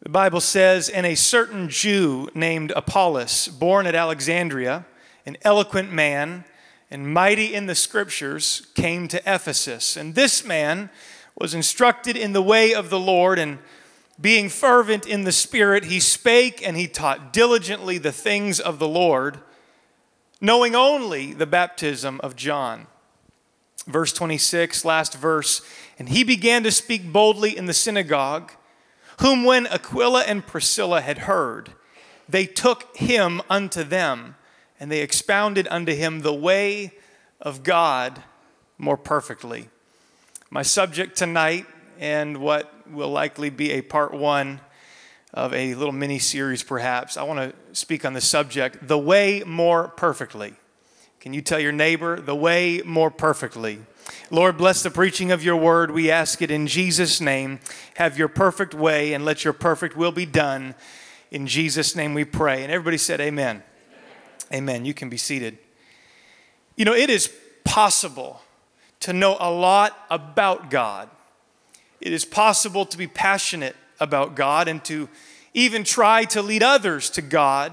The Bible says, and a certain Jew named Apollos, born at Alexandria, an eloquent man and mighty in the scriptures, came to Ephesus. And this man was instructed in the way of the Lord, and being fervent in the Spirit, he spake and he taught diligently the things of the Lord, knowing only the baptism of John. Verse 26, last verse. And he began to speak boldly in the synagogue whom when Aquila and Priscilla had heard, they took him unto them, and they expounded unto him the way of God more perfectly. My subject tonight, and what will likely be a part one of a little mini series perhaps, I want to speak on the subject, the way more perfectly. Can you tell your neighbor, the way more perfectly? Lord, bless the preaching of your word. We ask it in Jesus' name. Have your perfect way and let your perfect will be done. In Jesus' name we pray. And everybody said, Amen. Amen. Amen. You can be seated. You know, it is possible to know a lot about God. It is possible to be passionate about God and to even try to lead others to God,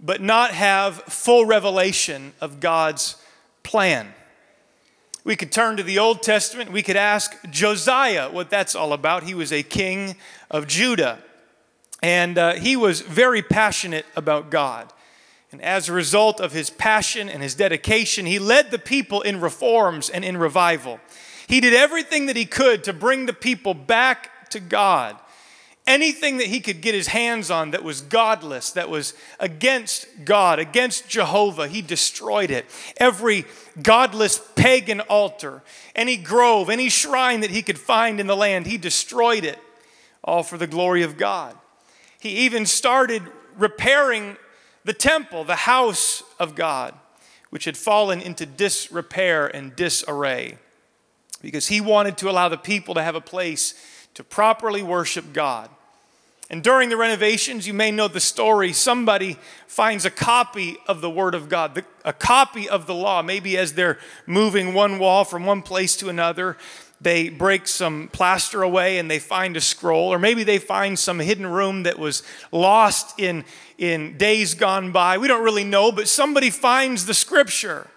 but not have full revelation of God's plan. We could turn to the Old Testament. We could ask Josiah what that's all about. He was a king of Judah, and uh, he was very passionate about God. And as a result of his passion and his dedication, he led the people in reforms and in revival. He did everything that he could to bring the people back to God anything that he could get his hands on that was godless, that was against God, against Jehovah, he destroyed it. Every godless pagan altar, any grove, any shrine that he could find in the land, he destroyed it, all for the glory of God. He even started repairing the temple, the house of God, which had fallen into disrepair and disarray, because he wanted to allow the people to have a place to properly worship God. And during the renovations, you may know the story. Somebody finds a copy of the Word of God, a copy of the law. Maybe as they're moving one wall from one place to another, they break some plaster away and they find a scroll. Or maybe they find some hidden room that was lost in, in days gone by. We don't really know, but somebody finds the scripture.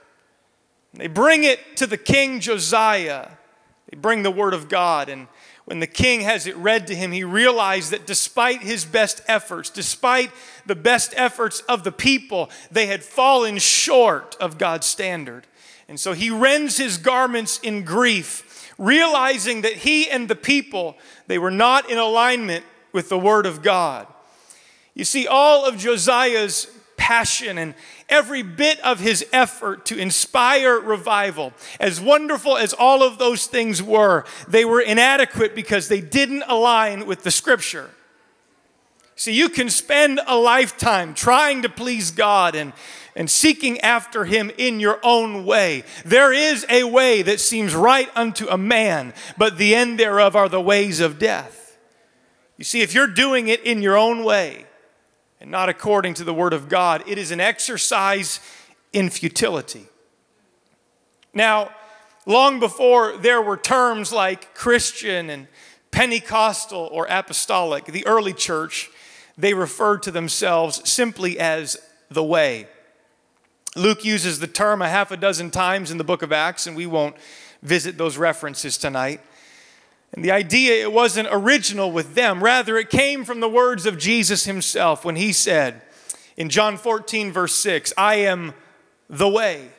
They bring it to the king Josiah. They bring the Word of God and when the king has it read to him, he realized that despite his best efforts, despite the best efforts of the people, they had fallen short of God's standard. And so he rends his garments in grief, realizing that he and the people, they were not in alignment with the word of God. You see, all of Josiah's passion and every bit of his effort to inspire revival. As wonderful as all of those things were, they were inadequate because they didn't align with the scripture. See, you can spend a lifetime trying to please God and, and seeking after Him in your own way. There is a way that seems right unto a man, but the end thereof are the ways of death. You see, if you're doing it in your own way, and not according to the Word of God. It is an exercise in futility. Now, long before there were terms like Christian and Pentecostal or apostolic, the early church, they referred to themselves simply as the way. Luke uses the term a half a dozen times in the book of Acts, and we won't visit those references tonight. And the idea, it wasn't original with them. Rather, it came from the words of Jesus himself when he said in John 14, verse 6, I am the way.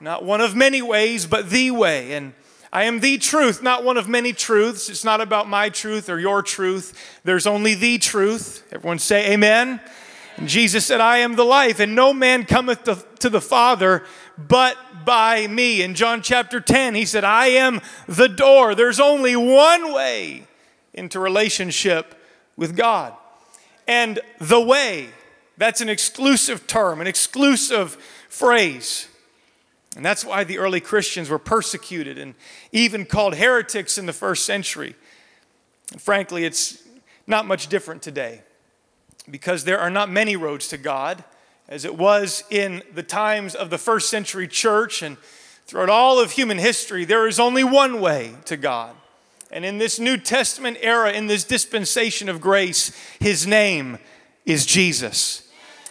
Not one of many ways, but the way. And I am the truth, not one of many truths. It's not about my truth or your truth. There's only the truth. Everyone say amen. And Jesus said, I am the life, and no man cometh to, to the Father but by me. In John chapter 10, he said, I am the door. There's only one way into relationship with God. And the way, that's an exclusive term, an exclusive phrase. And that's why the early Christians were persecuted and even called heretics in the first century. And frankly, it's not much different today because there are not many roads to God as it was in the times of the first century church and throughout all of human history, there is only one way to God, And in this New Testament era, in this dispensation of grace, his name is Jesus.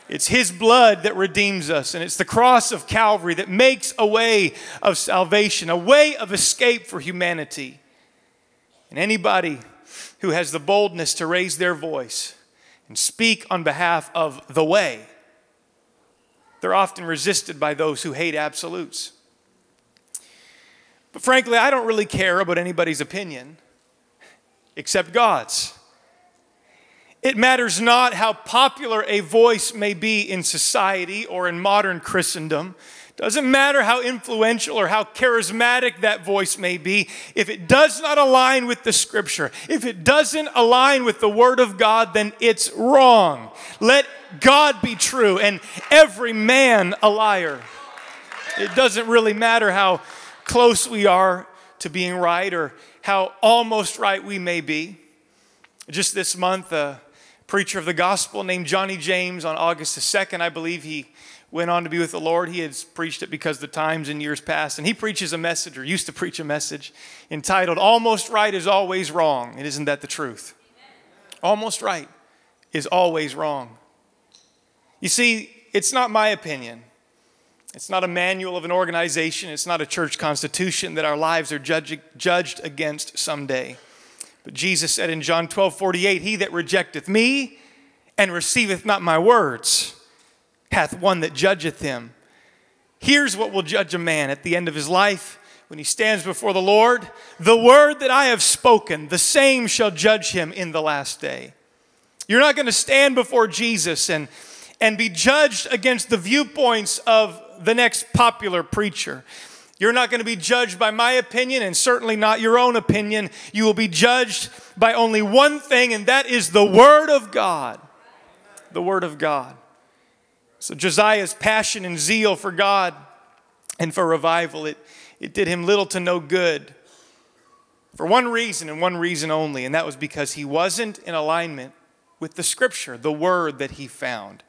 It's his blood that redeems us, and it's the cross of Calvary that makes a way of salvation, a way of escape for humanity. And anybody who has the boldness to raise their voice and speak on behalf of the way, they're often resisted by those who hate absolutes. But frankly, I don't really care about anybody's opinion except God's. It matters not how popular a voice may be in society or in modern Christendom. Doesn't matter how influential or how charismatic that voice may be, if it does not align with the scripture, if it doesn't align with the word of God, then it's wrong. Let God be true and every man a liar. It doesn't really matter how close we are to being right or how almost right we may be. Just this month, a preacher of the gospel named Johnny James on August the 2nd, I believe he went on to be with the Lord. He had preached it because the times and years past. And he preaches a message, or used to preach a message, entitled, Almost Right is Always Wrong. And isn't that the truth? Almost right is always wrong. You see, it's not my opinion. It's not a manual of an organization. It's not a church constitution that our lives are judged, judged against someday. But Jesus said in John 12 48, He that rejecteth me and receiveth not my words hath one that judgeth him. Here's what will judge a man at the end of his life when he stands before the Lord The word that I have spoken, the same shall judge him in the last day. You're not going to stand before Jesus and, and be judged against the viewpoints of the next popular preacher. You're not going to be judged by my opinion and certainly not your own opinion. You will be judged by only one thing, and that is the Word of God. The Word of God. So Josiah's passion and zeal for God and for revival, it, it did him little to no good. For one reason and one reason only, and that was because he wasn't in alignment with the scripture, the word that he found.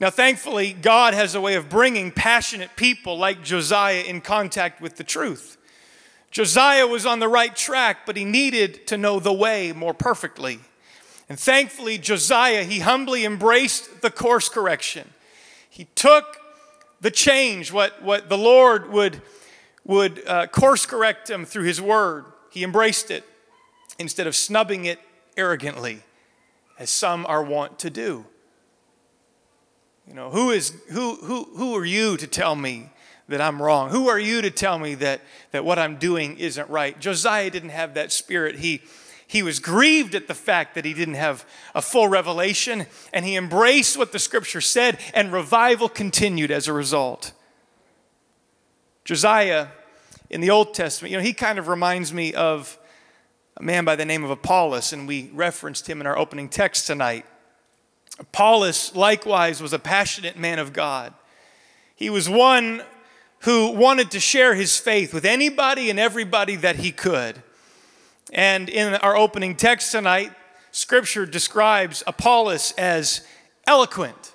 Now, thankfully, God has a way of bringing passionate people like Josiah in contact with the truth. Josiah was on the right track, but he needed to know the way more perfectly. And thankfully, Josiah, he humbly embraced the course correction. He took the change, what, what the Lord would, would uh, course correct him through his word. He embraced it instead of snubbing it arrogantly, as some are wont to do. You know, who is who who who are you to tell me that I'm wrong? Who are you to tell me that that what I'm doing isn't right? Josiah didn't have that spirit. He he was grieved at the fact that he didn't have a full revelation and he embraced what the scripture said and revival continued as a result. Josiah in the Old Testament, you know, he kind of reminds me of a man by the name of Apollos and we referenced him in our opening text tonight. Apollos likewise was a passionate man of God. He was one who wanted to share his faith with anybody and everybody that he could. And in our opening text tonight, scripture describes Apollos as eloquent.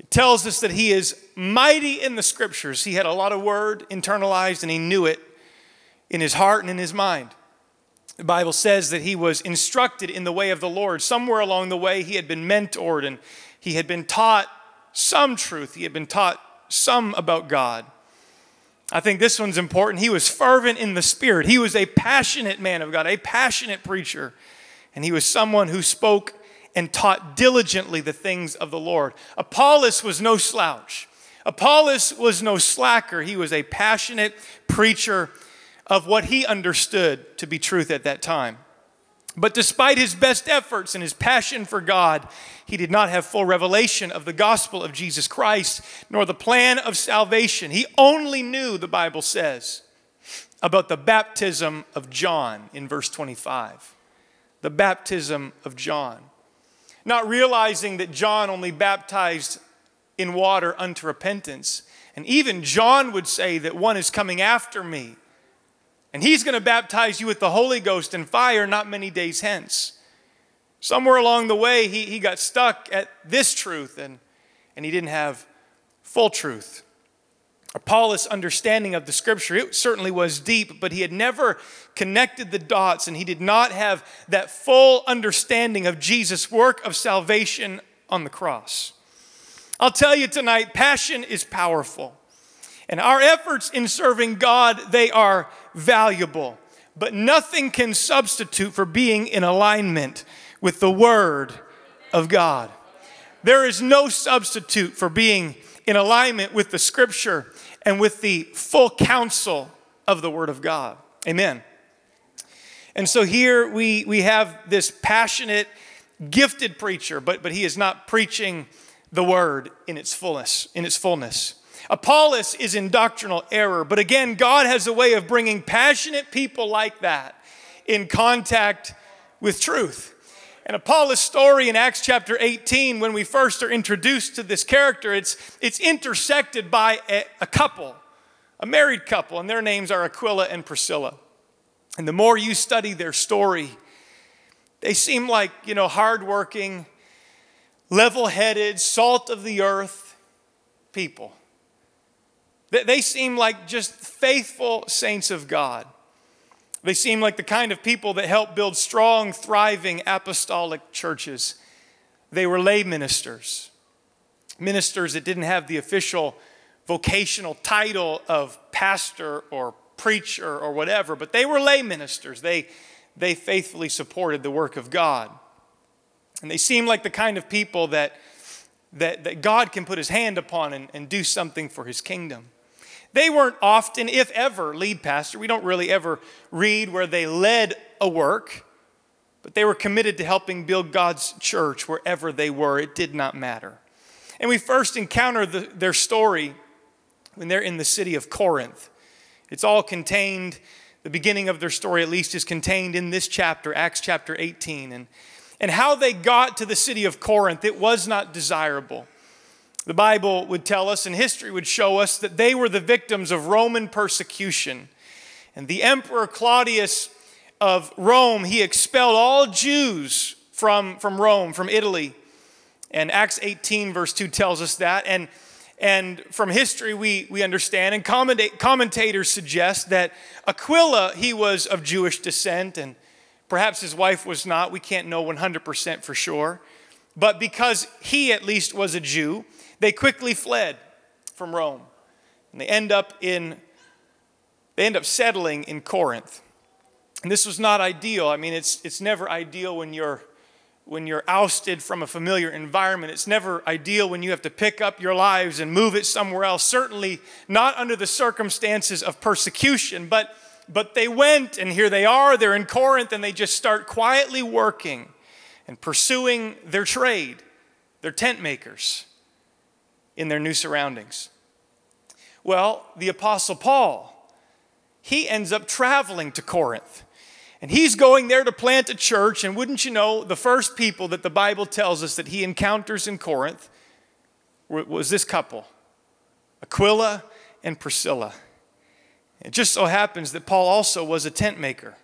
It tells us that he is mighty in the scriptures. He had a lot of word internalized and he knew it in his heart and in his mind. The Bible says that he was instructed in the way of the Lord. Somewhere along the way, he had been mentored and he had been taught some truth. He had been taught some about God. I think this one's important. He was fervent in the spirit. He was a passionate man of God, a passionate preacher. And he was someone who spoke and taught diligently the things of the Lord. Apollos was no slouch. Apollos was no slacker. He was a passionate preacher of what he understood to be truth at that time. But despite his best efforts and his passion for God, he did not have full revelation of the gospel of Jesus Christ nor the plan of salvation. He only knew, the Bible says, about the baptism of John in verse 25. The baptism of John. Not realizing that John only baptized in water unto repentance. And even John would say that one is coming after me and he's going to baptize you with the Holy Ghost and fire not many days hence. Somewhere along the way, he, he got stuck at this truth and, and he didn't have full truth. Apollos' understanding of the scripture, it certainly was deep, but he had never connected the dots and he did not have that full understanding of Jesus' work of salvation on the cross. I'll tell you tonight, passion is powerful. And our efforts in serving God, they are valuable. But nothing can substitute for being in alignment with the Word of God. There is no substitute for being in alignment with the Scripture and with the full counsel of the Word of God. Amen. And so here we, we have this passionate, gifted preacher, but, but he is not preaching the Word in its fullness, in its fullness. Apollos is in doctrinal error, but again, God has a way of bringing passionate people like that in contact with truth. And Apollos' story in Acts chapter 18, when we first are introduced to this character, it's, it's intersected by a, a couple, a married couple, and their names are Aquila and Priscilla. And the more you study their story, they seem like, you know, hardworking, level headed, salt of the earth people. They seem like just faithful saints of God. They seem like the kind of people that help build strong, thriving apostolic churches. They were lay ministers, ministers that didn't have the official vocational title of pastor or preacher or whatever, but they were lay ministers. They, they faithfully supported the work of God. And they seem like the kind of people that, that, that God can put his hand upon and, and do something for his kingdom. They weren't often, if ever, lead pastor. We don't really ever read where they led a work, but they were committed to helping build God's church wherever they were. It did not matter. And we first encounter the, their story when they're in the city of Corinth. It's all contained, the beginning of their story at least is contained in this chapter, Acts chapter 18. And, and how they got to the city of Corinth, it was not desirable. The Bible would tell us, and history would show us, that they were the victims of Roman persecution. And the Emperor Claudius of Rome, he expelled all Jews from, from Rome, from Italy. And Acts 18, verse 2 tells us that. And, and from history, we, we understand, and commentators suggest that Aquila, he was of Jewish descent, and perhaps his wife was not. We can't know 100% for sure. But because he at least was a Jew, they quickly fled from Rome. And they end up in they end up settling in Corinth. And this was not ideal. I mean, it's it's never ideal when you're when you're ousted from a familiar environment. It's never ideal when you have to pick up your lives and move it somewhere else. Certainly not under the circumstances of persecution, but but they went and here they are. They're in Corinth and they just start quietly working and pursuing their trade. They're tent makers in their new surroundings? Well, the Apostle Paul, he ends up traveling to Corinth. And he's going there to plant a church. And wouldn't you know, the first people that the Bible tells us that he encounters in Corinth was this couple Aquila and Priscilla. It just so happens that Paul also was a tent maker.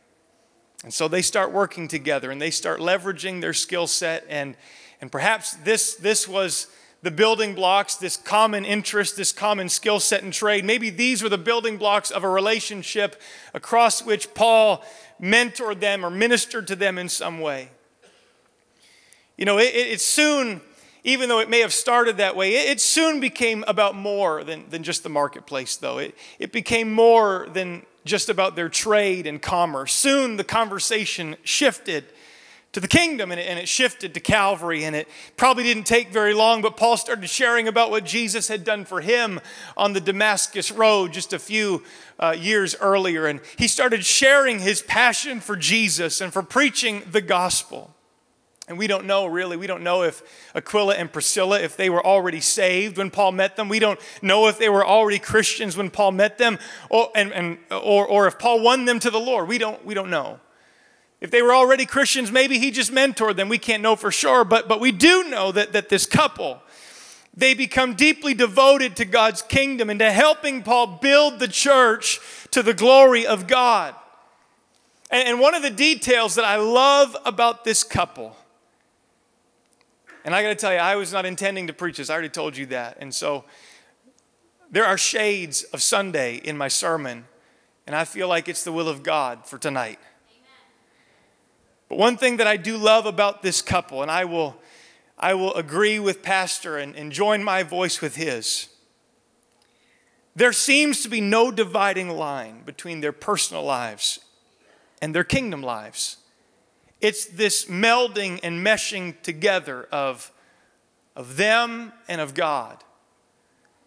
And so they start working together and they start leveraging their skill set. And, and perhaps this, this was the building blocks, this common interest, this common skill set and trade. Maybe these were the building blocks of a relationship across which Paul mentored them or ministered to them in some way. You know, it, it soon, even though it may have started that way, it, it soon became about more than, than just the marketplace, though. It, it became more than just about their trade and commerce. Soon the conversation shifted to the kingdom and it, and it, shifted to Calvary. And it probably didn't take very long, but Paul started sharing about what Jesus had done for him on the Damascus Road just a few uh, years earlier. And he started sharing his passion for Jesus and for preaching the gospel. And we don't know really, we don't know if Aquila and Priscilla, if they were already saved when Paul met them. We don't know if they were already Christians when Paul met them, or, and, and, or, or if Paul won them to the Lord. We don't, we don't know. If they were already Christians, maybe he just mentored them. We can't know for sure, but, but we do know that, that this couple, they become deeply devoted to God's kingdom and to helping Paul build the church to the glory of God. And, and one of the details that I love about this couple, and I got to tell you, I was not intending to preach this. I already told you that. And so There are shades of Sunday in my sermon, and I feel like it's the will of God for tonight. But one thing that I do love about this couple, and I will, I will agree with Pastor and, and join my voice with his, there seems to be no dividing line between their personal lives and their kingdom lives. It's this melding and meshing together of, of them and of God.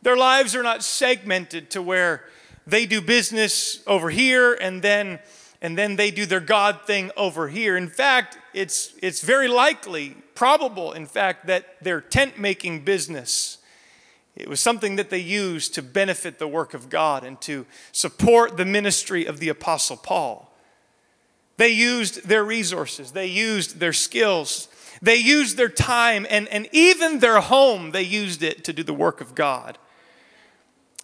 Their lives are not segmented to where they do business over here and then and then they do their God thing over here. In fact, it's, it's very likely, probable, in fact, that their tent making business it was something that they used to benefit the work of God and to support the ministry of the Apostle Paul. They used their resources, they used their skills, they used their time, and, and even their home, they used it to do the work of God.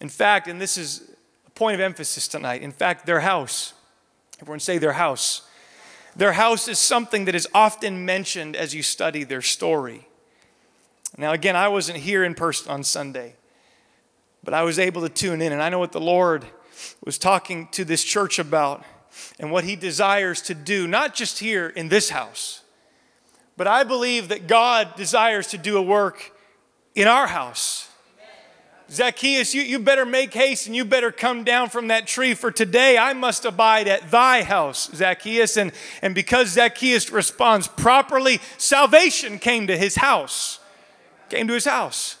In fact, and this is a point of emphasis tonight, in fact, their house, everyone say their house. Their house is something that is often mentioned as you study their story. Now, again, I wasn't here in person on Sunday, but I was able to tune in, and I know what the Lord was talking to this church about and what He desires to do, not just here in this house, but I believe that God desires to do a work in our house. Zacchaeus, you, you better make haste and you better come down from that tree, for today I must abide at thy house, Zacchaeus. And, and because Zacchaeus responds properly, salvation came to his house came to his house.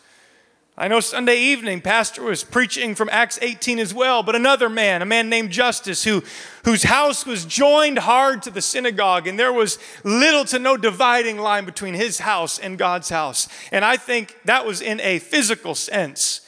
I know Sunday evening, Pastor was preaching from Acts 18 as well, but another man, a man named Justus, who, whose house was joined hard to the synagogue, and there was little to no dividing line between his house and God's house. And I think that was in a physical sense.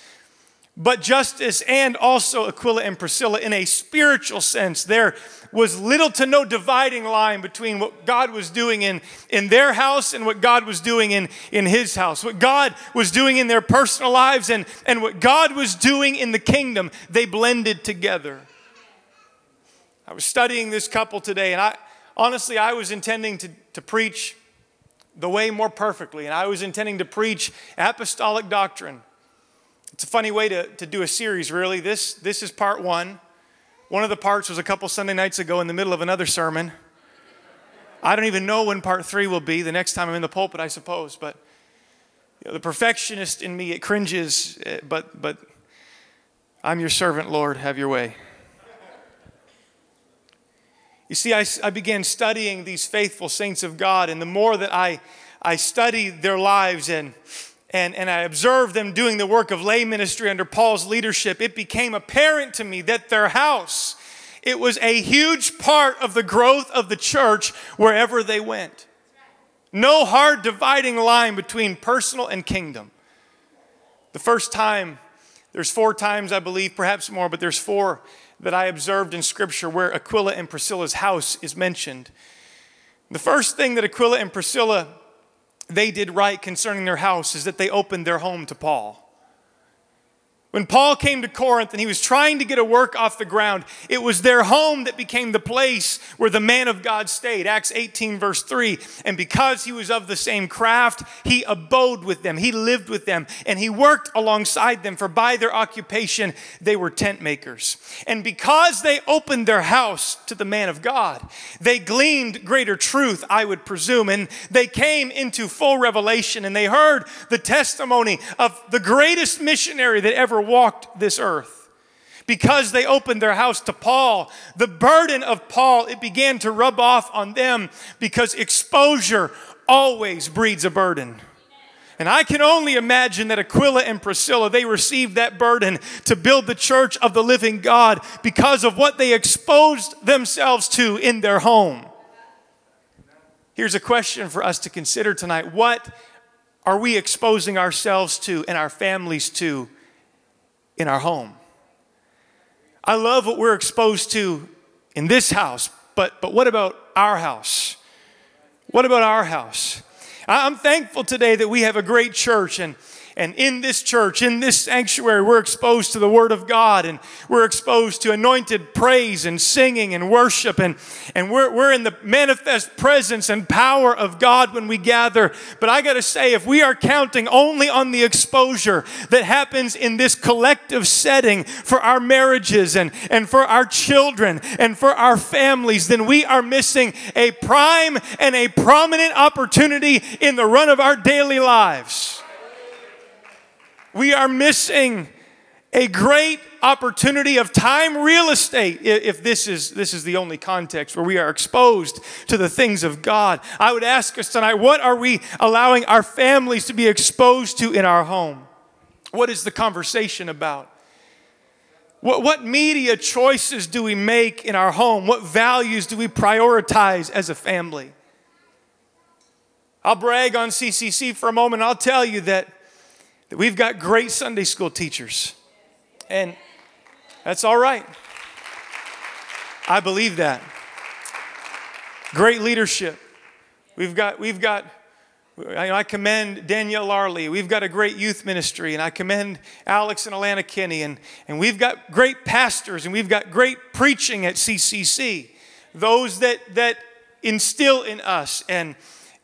But Justus and also Aquila and Priscilla, in a spiritual sense, there was little to no dividing line between what God was doing in, in their house and what God was doing in, in his house. What God was doing in their personal lives and, and what God was doing in the kingdom, they blended together. I was studying this couple today, and I honestly, I was intending to, to preach the way more perfectly, and I was intending to preach apostolic doctrine. It's a funny way to, to do a series, really. This, this is part one. One of the parts was a couple Sunday nights ago in the middle of another sermon. I don't even know when part three will be, the next time I'm in the pulpit, I suppose. But you know, the perfectionist in me, it cringes, eh, but, but I'm your servant, Lord, have your way. You see, I, I began studying these faithful saints of God, and the more that I, I studied their lives and and, and I observed them doing the work of lay ministry under Paul's leadership, it became apparent to me that their house, it was a huge part of the growth of the church wherever they went. No hard dividing line between personal and kingdom. The first time, there's four times, I believe, perhaps more, but there's four that I observed in Scripture where Aquila and Priscilla's house is mentioned. The first thing that Aquila and Priscilla they did right concerning their house is that they opened their home to Paul. When Paul came to Corinth and he was trying to get a work off the ground, it was their home that became the place where the man of God stayed. Acts 18, verse 3. And because he was of the same craft, he abode with them, he lived with them, and he worked alongside them, for by their occupation they were tent makers. And because they opened their house to the man of God, they gleaned greater truth, I would presume, and they came into full revelation and they heard the testimony of the greatest missionary that ever ever walked this earth. Because they opened their house to Paul, the burden of Paul, it began to rub off on them because exposure always breeds a burden. And I can only imagine that Aquila and Priscilla, they received that burden to build the church of the living God because of what they exposed themselves to in their home. Here's a question for us to consider tonight What are we exposing ourselves to and our families to in our home. I love what we're exposed to in this house, but, but what about our house? What about our house? I'm thankful today that we have a great church and and in this church, in this sanctuary, we're exposed to the Word of God and we're exposed to anointed praise and singing and worship. And, and we're, we're in the manifest presence and power of God when we gather. But I got to say, if we are counting only on the exposure that happens in this collective setting for our marriages and, and for our children and for our families, then we are missing a prime and a prominent opportunity in the run of our daily lives. We are missing a great opportunity of time real estate if this is this is the only context where we are exposed to the things of God. I would ask us tonight, what are we allowing our families to be exposed to in our home? What is the conversation about? What, what media choices do we make in our home? What values do we prioritize as a family? I'll brag on CCC for a moment. I'll tell you that, that we've got great Sunday school teachers. And that's all right. I believe that. Great leadership. We've got, we've got, I commend Danielle Larley. We've got a great youth ministry, and I commend Alex and Alana Kinney. And, and we've got great pastors, and we've got great preaching at CCC. Those that, that instill in us and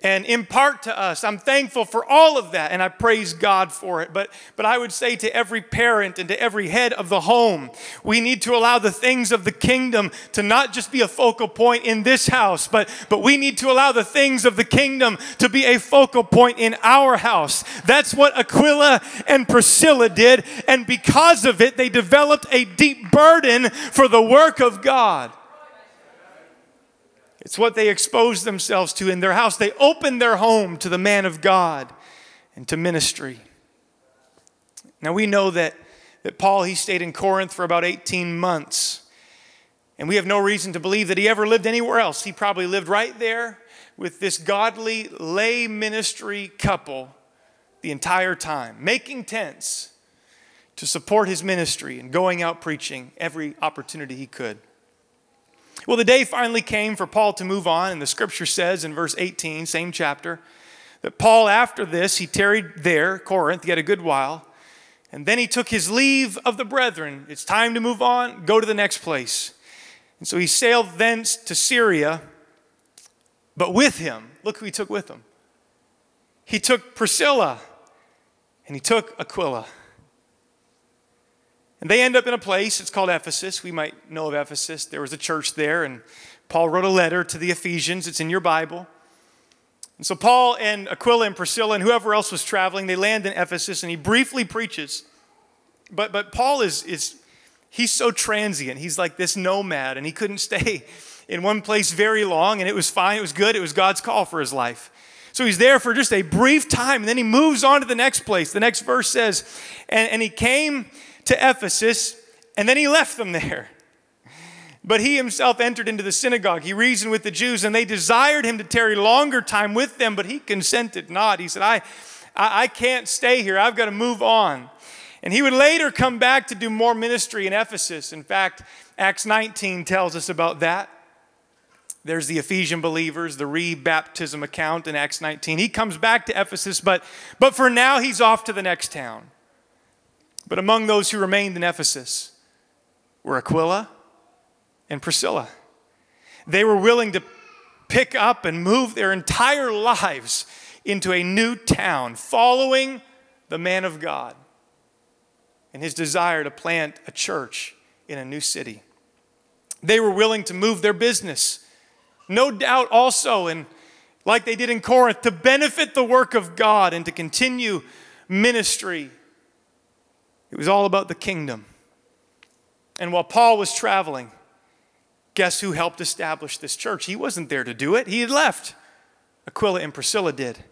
and impart to us. I'm thankful for all of that and I praise God for it. But, but I would say to every parent and to every head of the home, we need to allow the things of the kingdom to not just be a focal point in this house, but, but we need to allow the things of the kingdom to be a focal point in our house. That's what Aquila and Priscilla did. And because of it, they developed a deep burden for the work of God. It's what they exposed themselves to in their house. They opened their home to the man of God and to ministry. Now we know that, that Paul, he stayed in Corinth for about 18 months. And we have no reason to believe that he ever lived anywhere else. He probably lived right there with this godly lay ministry couple the entire time, making tents to support his ministry and going out preaching every opportunity he could. Well, the day finally came for Paul to move on, and the scripture says in verse 18, same chapter, that Paul, after this, he tarried there, Corinth, yet a good while, and then he took his leave of the brethren. It's time to move on, go to the next place. And so he sailed thence to Syria, but with him, look who he took with him. He took Priscilla and he took Aquila. And they end up in a place, it's called Ephesus. We might know of Ephesus. There was a church there, and Paul wrote a letter to the Ephesians. It's in your Bible. And so Paul and Aquila and Priscilla and whoever else was traveling, they land in Ephesus, and he briefly preaches. But, but Paul is, is, he's so transient. He's like this nomad, and he couldn't stay in one place very long, and it was fine, it was good, it was God's call for his life. So he's there for just a brief time, and then he moves on to the next place. The next verse says, And, and he came to Ephesus, and then he left them there. But he himself entered into the synagogue. He reasoned with the Jews, and they desired him to tarry longer time with them, but he consented not. He said, I, I, can't stay here. I've got to move on. And he would later come back to do more ministry in Ephesus. In fact, Acts 19 tells us about that. There's the Ephesian believers, the re-baptism account in Acts 19. He comes back to Ephesus, but, but for now he's off to the next town. But among those who remained in Ephesus were Aquila and Priscilla. They were willing to pick up and move their entire lives into a new town, following the man of God and his desire to plant a church in a new city. They were willing to move their business, no doubt also, and like they did in Corinth, to benefit the work of God and to continue ministry it was all about the kingdom. And while Paul was traveling, guess who helped establish this church? He wasn't there to do it, he had left. Aquila and Priscilla did.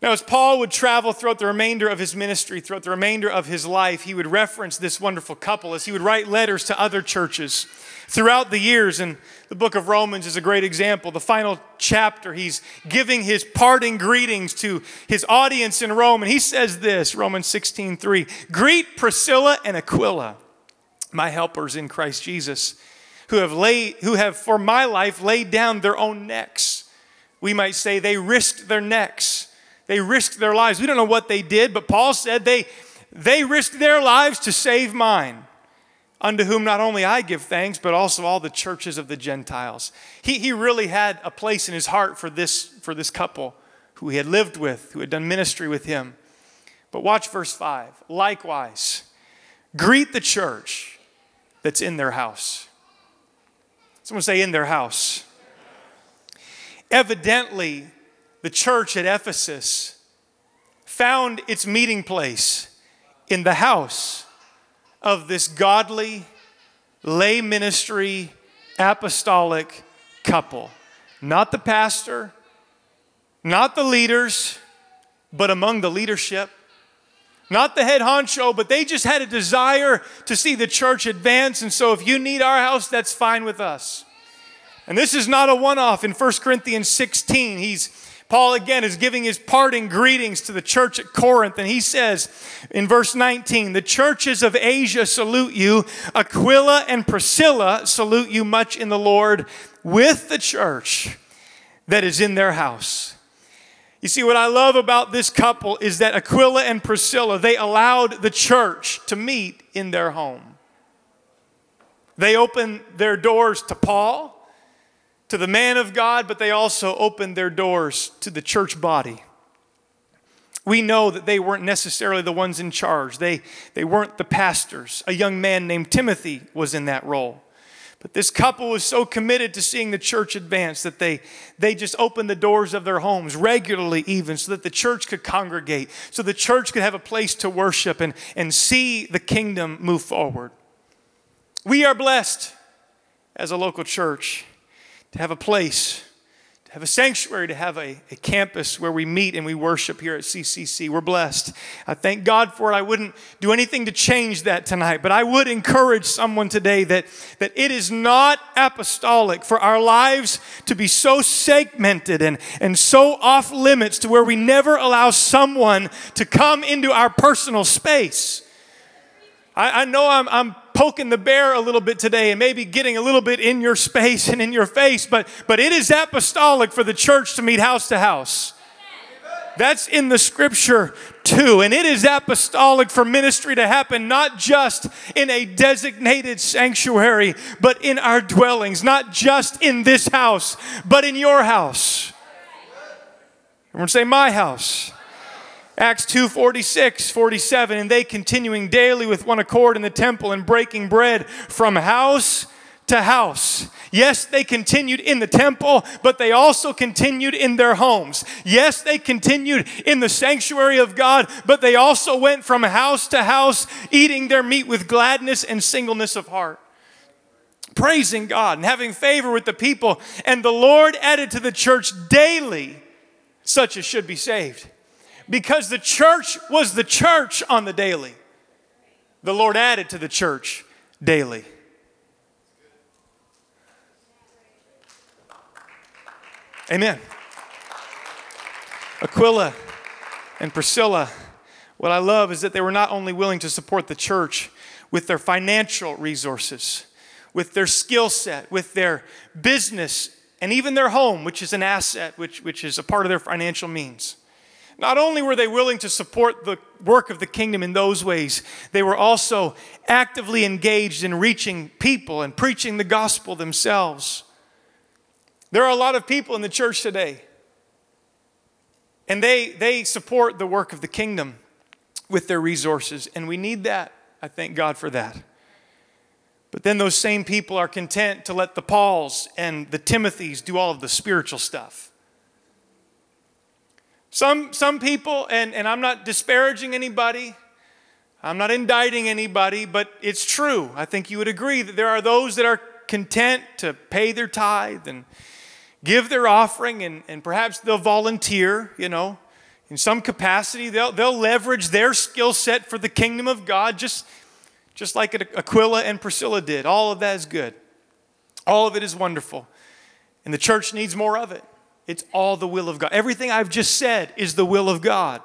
Now, as Paul would travel throughout the remainder of his ministry, throughout the remainder of his life, he would reference this wonderful couple as he would write letters to other churches throughout the years. And the book of Romans is a great example. The final chapter, he's giving his parting greetings to his audience in Rome. And he says this Romans 16 3 Greet Priscilla and Aquila, my helpers in Christ Jesus, who have, laid, who have for my life laid down their own necks. We might say they risked their necks They risked their lives. We don't know what they did, but Paul said they, they risked their lives to save mine, unto whom not only I give thanks, but also all the churches of the Gentiles. He, he really had a place in his heart for this, for this couple who he had lived with, who had done ministry with him. But watch verse 5. Likewise, greet the church that's in their house. Someone say, in their house. Evidently, the church at Ephesus found its meeting place in the house of this godly lay ministry apostolic couple. Not the pastor, not the leaders, but among the leadership. Not the head honcho, but they just had a desire to see the church advance. And so if you need our house, that's fine with us. And this is not a one off. In 1 Corinthians 16, he's Paul again is giving his parting greetings to the church at Corinth, and he says in verse 19, The churches of Asia salute you, Aquila and Priscilla salute you much in the Lord with the church that is in their house. You see, what I love about this couple is that Aquila and Priscilla, they allowed the church to meet in their home. They opened their doors to Paul to the man of God, but they also opened their doors to the church body. We know that they weren't necessarily the ones in charge, they, they weren't the pastors. A young man named Timothy was in that role. But this couple was so committed to seeing the church advance that they, they just opened the doors of their homes regularly, even so that the church could congregate, so the church could have a place to worship and, and see the kingdom move forward. We are blessed as a local church to have a place, to have a sanctuary, to have a, a campus where we meet and we worship here at CCC. We're blessed. I thank God for it. I wouldn't do anything to change that tonight, but I would encourage someone today that, that it is not apostolic for our lives to be so segmented and, and so off limits to where we never allow someone to come into our personal space. I, I know I'm, I'm poking the bear a little bit today and maybe getting a little bit in your space and in your face, but, but it is apostolic for the church to meet house to house. That's in the scripture too. And it is apostolic for ministry to happen not just in a designated sanctuary, but in our dwellings, not just in this house, but in your house. Everyone say, My house. Acts 2 46, 47, and they continuing daily with one accord in the temple and breaking bread from house to house. Yes, they continued in the temple, but they also continued in their homes. Yes, they continued in the sanctuary of God, but they also went from house to house, eating their meat with gladness and singleness of heart. Praising God and having favor with the people. And the Lord added to the church daily such as should be saved because the church was the church on the daily. The Lord added to the church daily. Amen. Aquila and Priscilla, what I love is that they were not only willing to support the church with their financial resources, with their skill set, with their business, and even their home, which is an asset, which, which is a part of their financial means. Not only were they willing to support the work of the kingdom in those ways, they were also actively engaged in reaching people and preaching the gospel themselves. There are a lot of people in the church today, and they, they support the work of the kingdom with their resources, and we need that. I thank God for that. But then those same people are content to let the Pauls and the Timothys do all of the spiritual stuff. Some, some people, and, and I'm not disparaging anybody, I'm not indicting anybody, but it's true. I think you would agree that there are those that are content to pay their tithe and give their offering, and, and perhaps they'll volunteer, you know, in some capacity. They'll, they'll leverage their skill set for the kingdom of God, just, just like Aquila and Priscilla did. All of that is good, all of it is wonderful. And the church needs more of it. It's all the will of God. Everything I've just said is the will of God.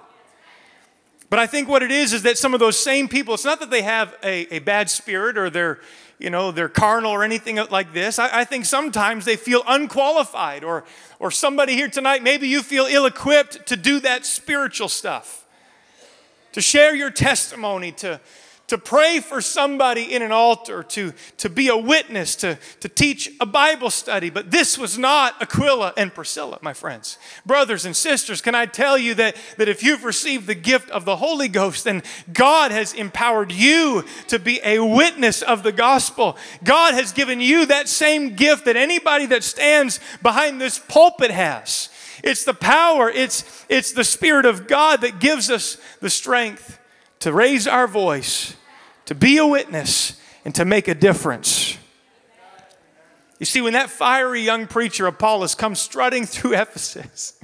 But I think what it is is that some of those same people, it's not that they have a, a bad spirit or they're, you know, they're carnal or anything like this. I, I think sometimes they feel unqualified or, or somebody here tonight, maybe you feel ill equipped to do that spiritual stuff, to share your testimony, to, to pray for somebody in an altar, to, to be a witness, to, to teach a Bible study. But this was not Aquila and Priscilla, my friends. Brothers and sisters, can I tell you that, that if you've received the gift of the Holy Ghost, then God has empowered you to be a witness of the gospel. God has given you that same gift that anybody that stands behind this pulpit has. It's the power, it's, it's the Spirit of God that gives us the strength to raise our voice, to be a witness, and to make a difference. You see, when that fiery young preacher, Apollos, comes strutting through Ephesus,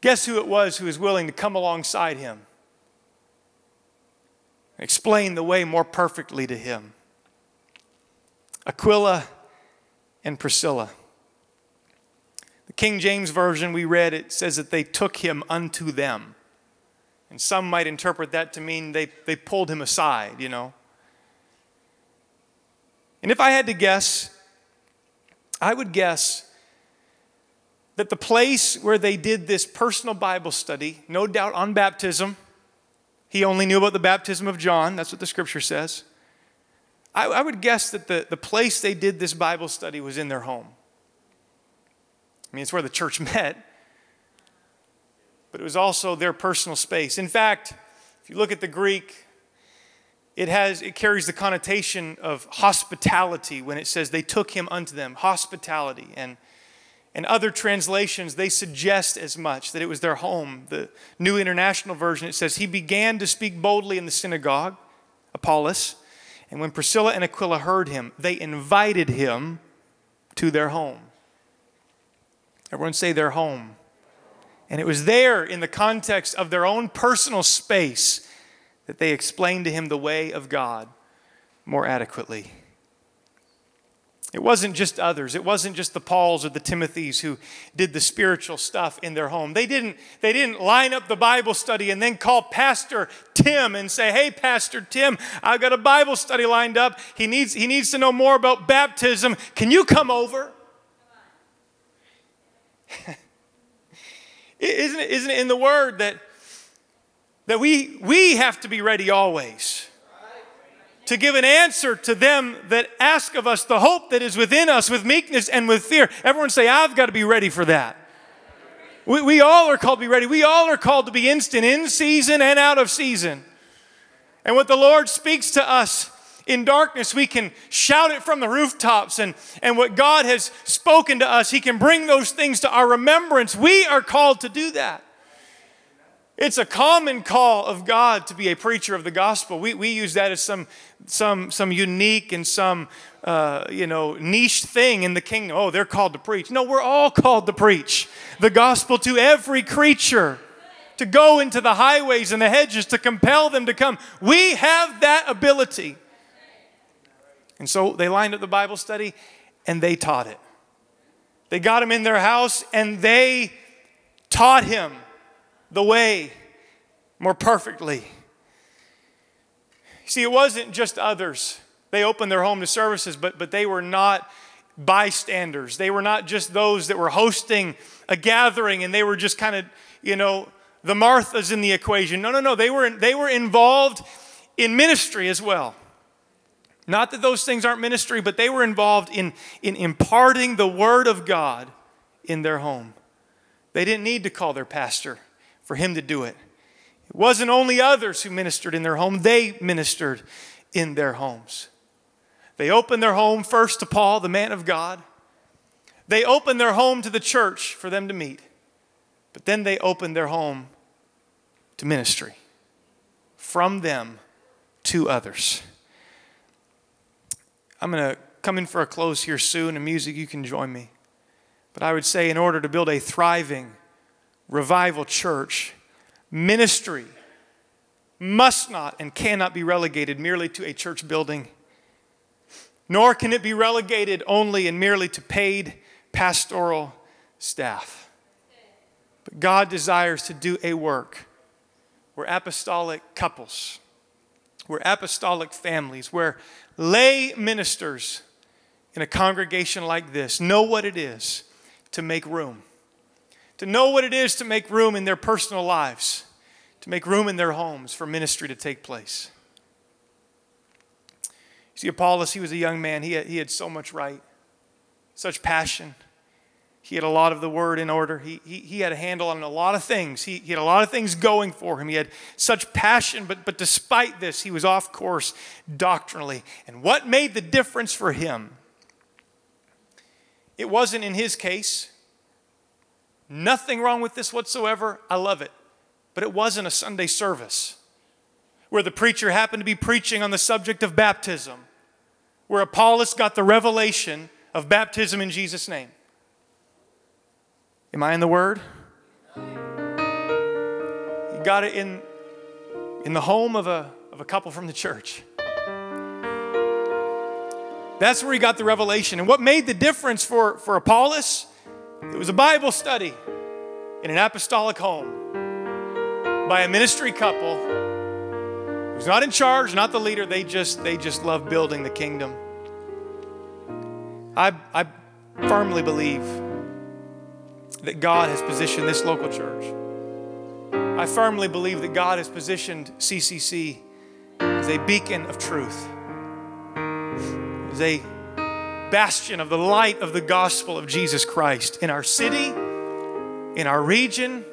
guess who it was who was willing to come alongside him? Explain the way more perfectly to him. Aquila and Priscilla. The King James Version we read, it says that they took him unto them. And some might interpret that to mean they, they pulled him aside, you know. And if I had to guess, I would guess that the place where they did this personal Bible study, no doubt on baptism, he only knew about the baptism of John, that's what the scripture says. I, I would guess that the, the place they did this Bible study was in their home. I mean, it's where the church met but it was also their personal space. In fact, if you look at the Greek, it has it carries the connotation of hospitality when it says they took him unto them hospitality. And and other translations they suggest as much that it was their home. The new international version it says he began to speak boldly in the synagogue apollos and when priscilla and aquila heard him they invited him to their home. Everyone say their home and it was there, in the context of their own personal space, that they explained to him the way of God more adequately. It wasn't just others. It wasn't just the Pauls or the Timothys who did the spiritual stuff in their home. They didn't, they didn't line up the Bible study and then call Pastor Tim and say, Hey, Pastor Tim, I've got a Bible study lined up. He needs, he needs to know more about baptism. Can you come over? Isn't it, isn't it in the word that, that we, we have to be ready always to give an answer to them that ask of us the hope that is within us with meekness and with fear? Everyone say, I've got to be ready for that. We, we all are called to be ready. We all are called to be instant in season and out of season. And what the Lord speaks to us in darkness, we can shout it from the rooftops, and, and what God has spoken to us, He can bring those things to our remembrance. We are called to do that. It's a common call of God to be a preacher of the gospel. We, we use that as some, some, some unique and some uh, you know, niche thing in the kingdom. Oh, they're called to preach. No, we're all called to preach the gospel to every creature, to go into the highways and the hedges, to compel them to come. We have that ability. And so they lined up the Bible study and they taught it. They got him in their house and they taught him the way more perfectly. See, it wasn't just others. They opened their home to services, but, but they were not bystanders. They were not just those that were hosting a gathering and they were just kind of, you know, the Marthas in the equation. No, no, no. They were, they were involved in ministry as well. Not that those things aren't ministry, but they were involved in, in imparting the Word of God in their home. They didn't need to call their pastor for him to do it. It wasn't only others who ministered in their home, they ministered in their homes. They opened their home first to Paul, the man of God. They opened their home to the church for them to meet. But then they opened their home to ministry from them to others. I'm going to come in for a close here soon, and music, you can join me. But I would say, in order to build a thriving revival church, ministry must not and cannot be relegated merely to a church building, nor can it be relegated only and merely to paid pastoral staff. But God desires to do a work We're apostolic couples. We're apostolic families. We're lay ministers in a congregation like this know what it is to make room, to know what it is to make room in their personal lives, to make room in their homes for ministry to take place. See, Apollos, he was a young man. He had, he had so much right, such passion. He had a lot of the word in order. He, he, he had a handle on a lot of things. He, he had a lot of things going for him. He had such passion, but, but despite this, he was off course doctrinally. And what made the difference for him? It wasn't in his case. Nothing wrong with this whatsoever. I love it. But it wasn't a Sunday service where the preacher happened to be preaching on the subject of baptism, where Apollos got the revelation of baptism in Jesus' name. Am I in the Word? You got it in, in the home of a, of a couple from the church. That's where he got the revelation. And what made the difference for, for Apollos? It was a Bible study in an apostolic home by a ministry couple who's not in charge, not the leader. They just, they just love building the kingdom. I, I firmly believe that God has positioned this local church. I firmly believe that God has positioned CCC as a beacon of truth, as a bastion of the light of the gospel of Jesus Christ in our city, in our region,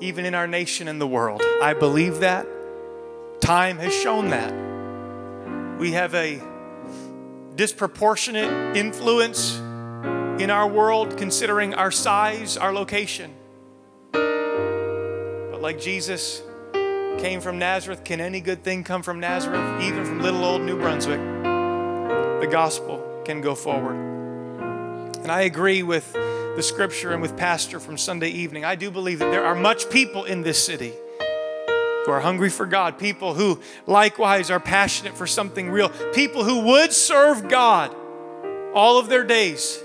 even in our nation and the world. I believe that. Time has shown that. We have a disproportionate influence in our world, considering our size, our location. But like Jesus came from Nazareth, can any good thing come from Nazareth, even from little old New Brunswick? The gospel can go forward. And I agree with the scripture and with Pastor from Sunday evening. I do believe that there are much people in this city who are hungry for God, people who likewise are passionate for something real, people who would serve God all of their days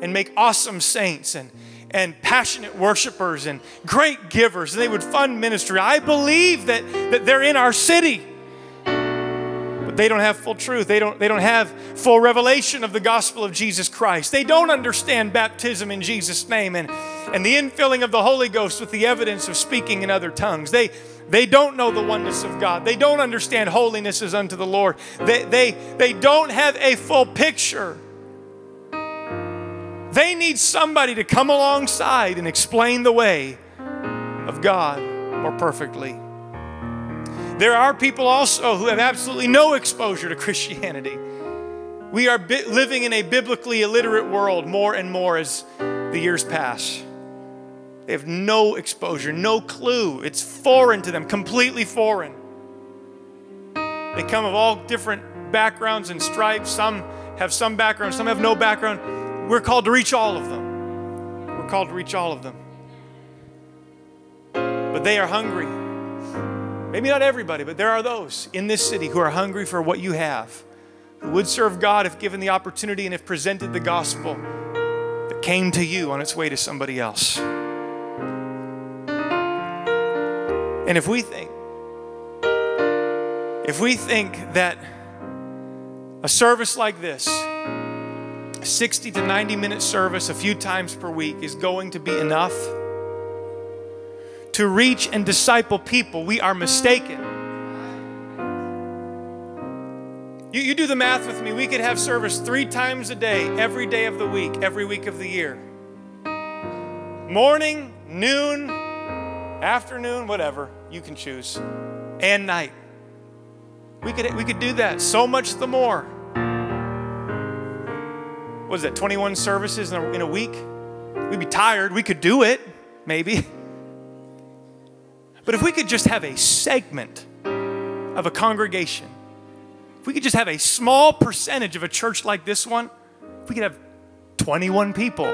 and make awesome saints and, and passionate worshipers and great givers. And they would fund ministry. I believe that, that they're in our city. But they don't have full truth. They don't, they don't have full revelation of the gospel of Jesus Christ. They don't understand baptism in Jesus' name and, and the infilling of the Holy Ghost with the evidence of speaking in other tongues. They, they don't know the oneness of God. They don't understand holiness is unto the Lord. They, they, they don't have a full picture they need somebody to come alongside and explain the way of God more perfectly. There are people also who have absolutely no exposure to Christianity. We are bi- living in a biblically illiterate world more and more as the years pass. They have no exposure, no clue. It's foreign to them, completely foreign. They come of all different backgrounds and stripes. Some have some background, some have no background. We're called to reach all of them. We're called to reach all of them. But they are hungry. Maybe not everybody, but there are those in this city who are hungry for what you have, who would serve God if given the opportunity and if presented the gospel that came to you on its way to somebody else. And if we think, if we think that a service like this, 60 to 90 minute service a few times per week is going to be enough to reach and disciple people, we are mistaken. You, you do the math with me. We could have service three times a day, every day of the week, every week of the year. Morning, noon, afternoon, whatever, you can choose, and night. We could, we could do that so much the more what is that, 21 services in a, in a week? We'd be tired. We could do it, maybe. But if we could just have a segment of a congregation, if we could just have a small percentage of a church like this one, if we could have 21 people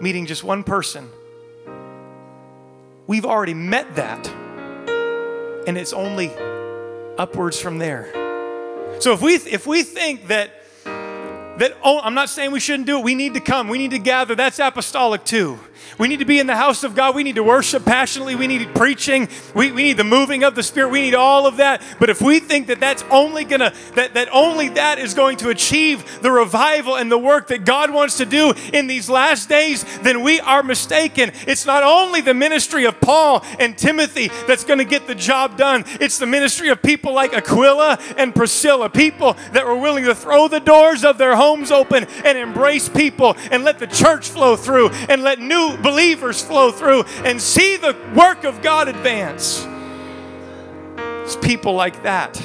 meeting just one person, we've already met that. And it's only upwards from there. So if we, if we think that that, oh, I'm not saying we shouldn't do it. We need to come, we need to gather. That's apostolic too. We need to be in the house of God. We need to worship passionately. We need preaching. We, we need the moving of the Spirit. We need all of that. But if we think that that's only to, that, that only that is going to achieve the revival and the work that God wants to do in these last days, then we are mistaken. It's not only the ministry of Paul and Timothy that's going to get the job done, it's the ministry of people like Aquila and Priscilla, people that were willing to throw the doors of their homes open and embrace people and let the church flow through and let new believers flow through and see the work of God advance. It's people like that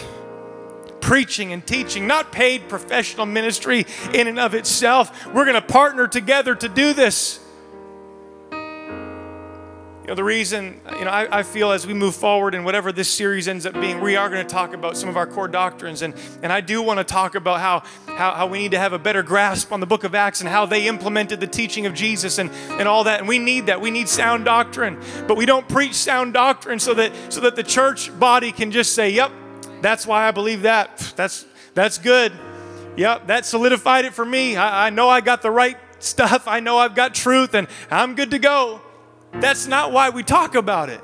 preaching and teaching, not paid professional ministry in and of itself. We're going to partner together to do this. You know, the reason, you know, I, I, feel as we move forward and whatever this series ends up being, we are going to talk about some of our core doctrines. And, and I do want to talk about how, how, how we need to have a better grasp on the book of Acts and how they implemented the teaching of Jesus and, and all that. And we need that. We need sound doctrine. But we don't preach sound doctrine so that, so that the church body can just say, yep, that's why I believe that. That's, that's good. Yep, that solidified it for me. I, I know I got the right stuff. I know I've got truth and I'm good to go. That's not why we talk about it.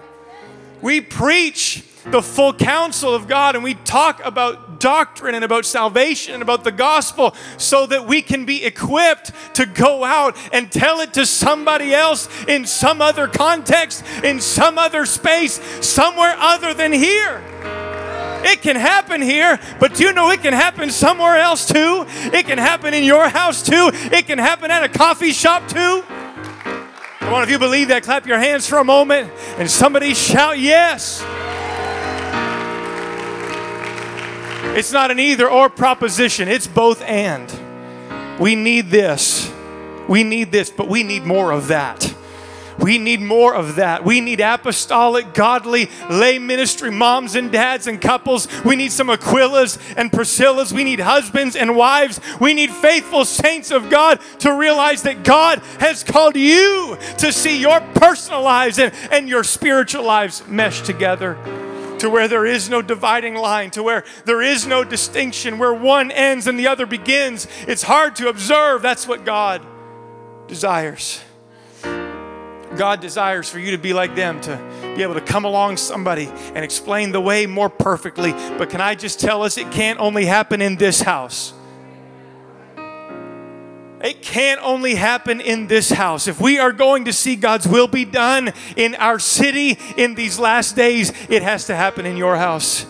We preach the full counsel of God and we talk about doctrine and about salvation and about the gospel so that we can be equipped to go out and tell it to somebody else in some other context, in some other space, somewhere other than here. It can happen here, but do you know it can happen somewhere else too? It can happen in your house too. It can happen at a coffee shop too. Come on, if you believe that, clap your hands for a moment and somebody shout yes. It's not an either or proposition, it's both and. We need this. We need this, but we need more of that. We need more of that. We need apostolic, godly, lay ministry moms and dads and couples. We need some Aquilas and Priscillas. We need husbands and wives. We need faithful saints of God to realize that God has called you to see your personal lives and, and your spiritual lives mesh together to where there is no dividing line, to where there is no distinction, where one ends and the other begins. It's hard to observe. That's what God desires. God desires for you to be like them, to be able to come along somebody and explain the way more perfectly. But can I just tell us, it can't only happen in this house. It can't only happen in this house. If we are going to see God's will be done in our city in these last days, it has to happen in your house.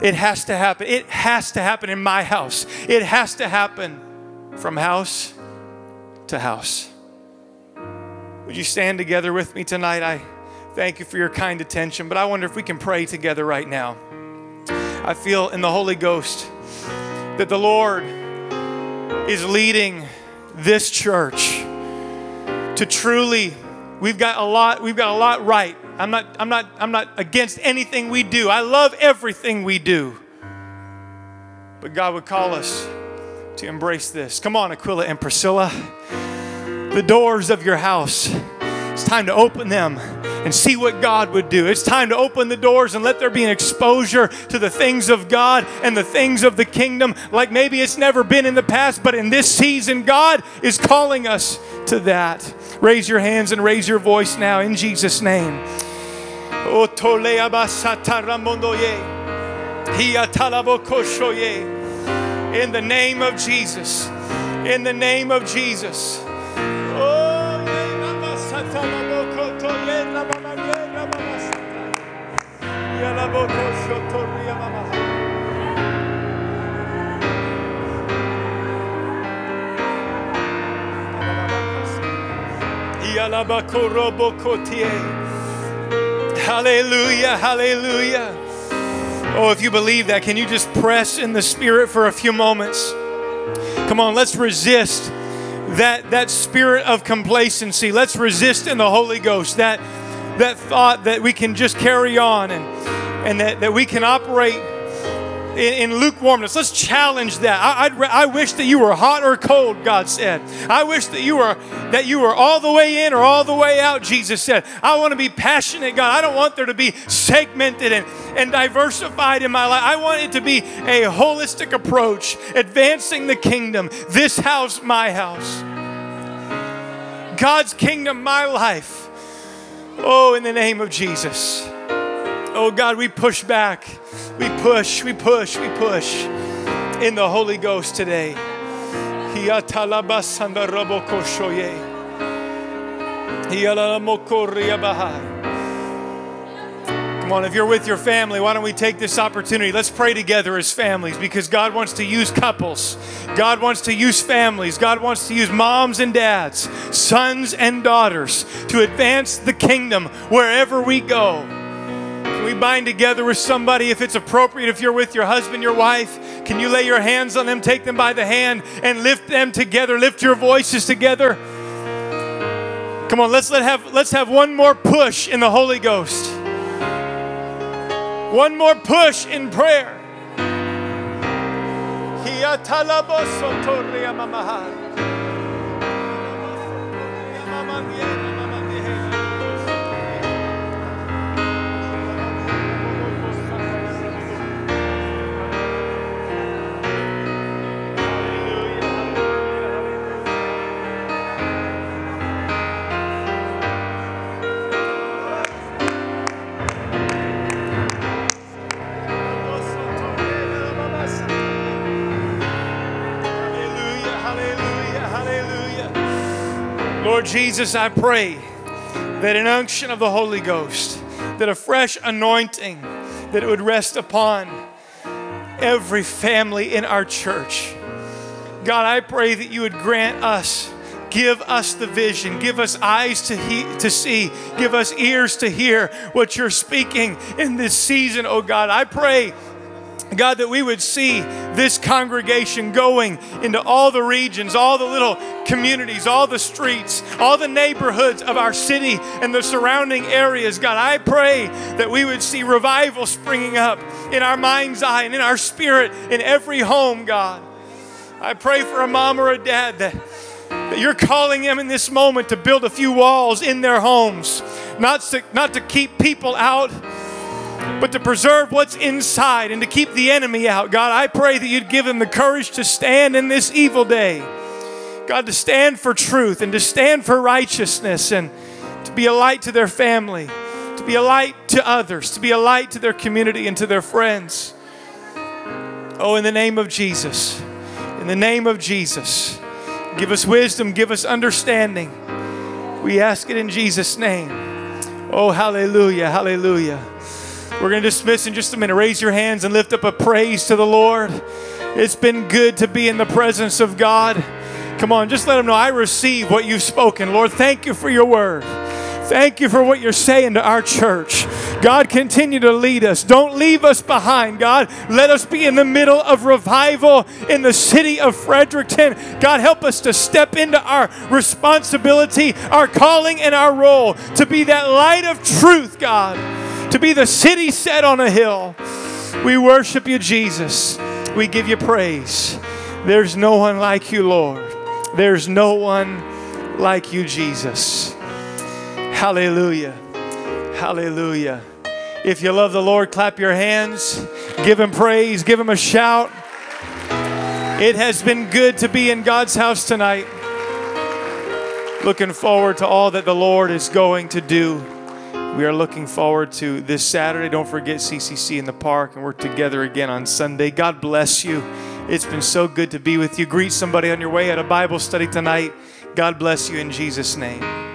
It has to happen. It has to happen in my house. It has to happen from house to house. Would you stand together with me tonight? I thank you for your kind attention, but I wonder if we can pray together right now. I feel in the Holy Ghost that the Lord is leading this church to truly we've got a lot we've got a lot right. I'm not I'm not I'm not against anything we do. I love everything we do. But God would call us to embrace this. Come on, Aquila and Priscilla the doors of your house. It's time to open them and see what God would do. It's time to open the doors and let there be an exposure to the things of God and the things of the kingdom like maybe it's never been in the past, but in this season, God is calling us to that. Raise your hands and raise your voice now in Jesus' name. In the name of Jesus. In the name of Jesus. Hallelujah, hallelujah. Oh, if you believe that, can you just press in the Spirit for a few moments? Come on, let's resist that, that spirit of complacency. Let's resist in the Holy Ghost that, that thought that we can just carry on and, and that, that we can operate in, in lukewarmness. Let's challenge that. I, I'd, I wish that you were hot or cold, God said. I wish that you were that you were all the way in or all the way out, Jesus said. I want to be passionate, God. I don't want there to be segmented and, and diversified in my life. I want it to be a holistic approach, advancing the kingdom. This house, my house. God's kingdom my life. Oh, in the name of Jesus. Oh God, we push back. We push, we push, we push in the Holy Ghost today. Come on, if you're with your family, why don't we take this opportunity? Let's pray together as families because God wants to use couples. God wants to use families. God wants to use moms and dads, sons and daughters to advance the kingdom wherever we go. We bind together with somebody if it's appropriate? If you're with your husband, your wife, can you lay your hands on them, take them by the hand, and lift them together? Lift your voices together. Come on, let's let have let's have one more push in the Holy Ghost. One more push in prayer. Lord Jesus, I pray that an unction of the Holy Ghost, that a fresh anointing, that it would rest upon every family in our church. God, I pray that you would grant us, give us the vision, give us eyes to, he- to see, give us ears to hear what you're speaking in this season, oh God. I pray God, that we would see this congregation going into all the regions, all the little communities, all the streets, all the neighborhoods of our city and the surrounding areas. God, I pray that we would see revival springing up in our mind's eye and in our spirit in every home, God. I pray for a mom or a dad that, that you're calling them in this moment to build a few walls in their homes, not to, not to keep people out but to preserve what's inside and to keep the enemy out. God, I pray that you'd give them the courage to stand in this evil day. God, to stand for truth and to stand for righteousness and to be a light to their family, to be a light to others, to be a light to their community and to their friends. Oh, in the name of Jesus, in the name of Jesus, give us wisdom, give us understanding. We ask it in Jesus' name. Oh, hallelujah, hallelujah. We're going to dismiss in just a minute. Raise your hands and lift up a praise to the Lord. It's been good to be in the presence of God. Come on, just let them know I receive what you've spoken. Lord, thank you for your word. Thank you for what you're saying to our church. God, continue to lead us. Don't leave us behind, God. Let us be in the middle of revival in the city of Fredericton. God, help us to step into our responsibility, our calling, and our role to be that light of truth, God to be the city set on a hill. We worship you, Jesus. We give you praise. There's no one like you, Lord. There's no one like you, Jesus. Hallelujah. Hallelujah. If you love the Lord, clap your hands, give him praise, give him a shout. It has been good to be in God's house tonight. Looking forward to all that the Lord is going to do. We are looking forward to this Saturday. Don't forget CCC in the park, and we're together again on Sunday. God bless you. It's been so good to be with you. Greet somebody on your way at a Bible study tonight. God bless you in Jesus' name.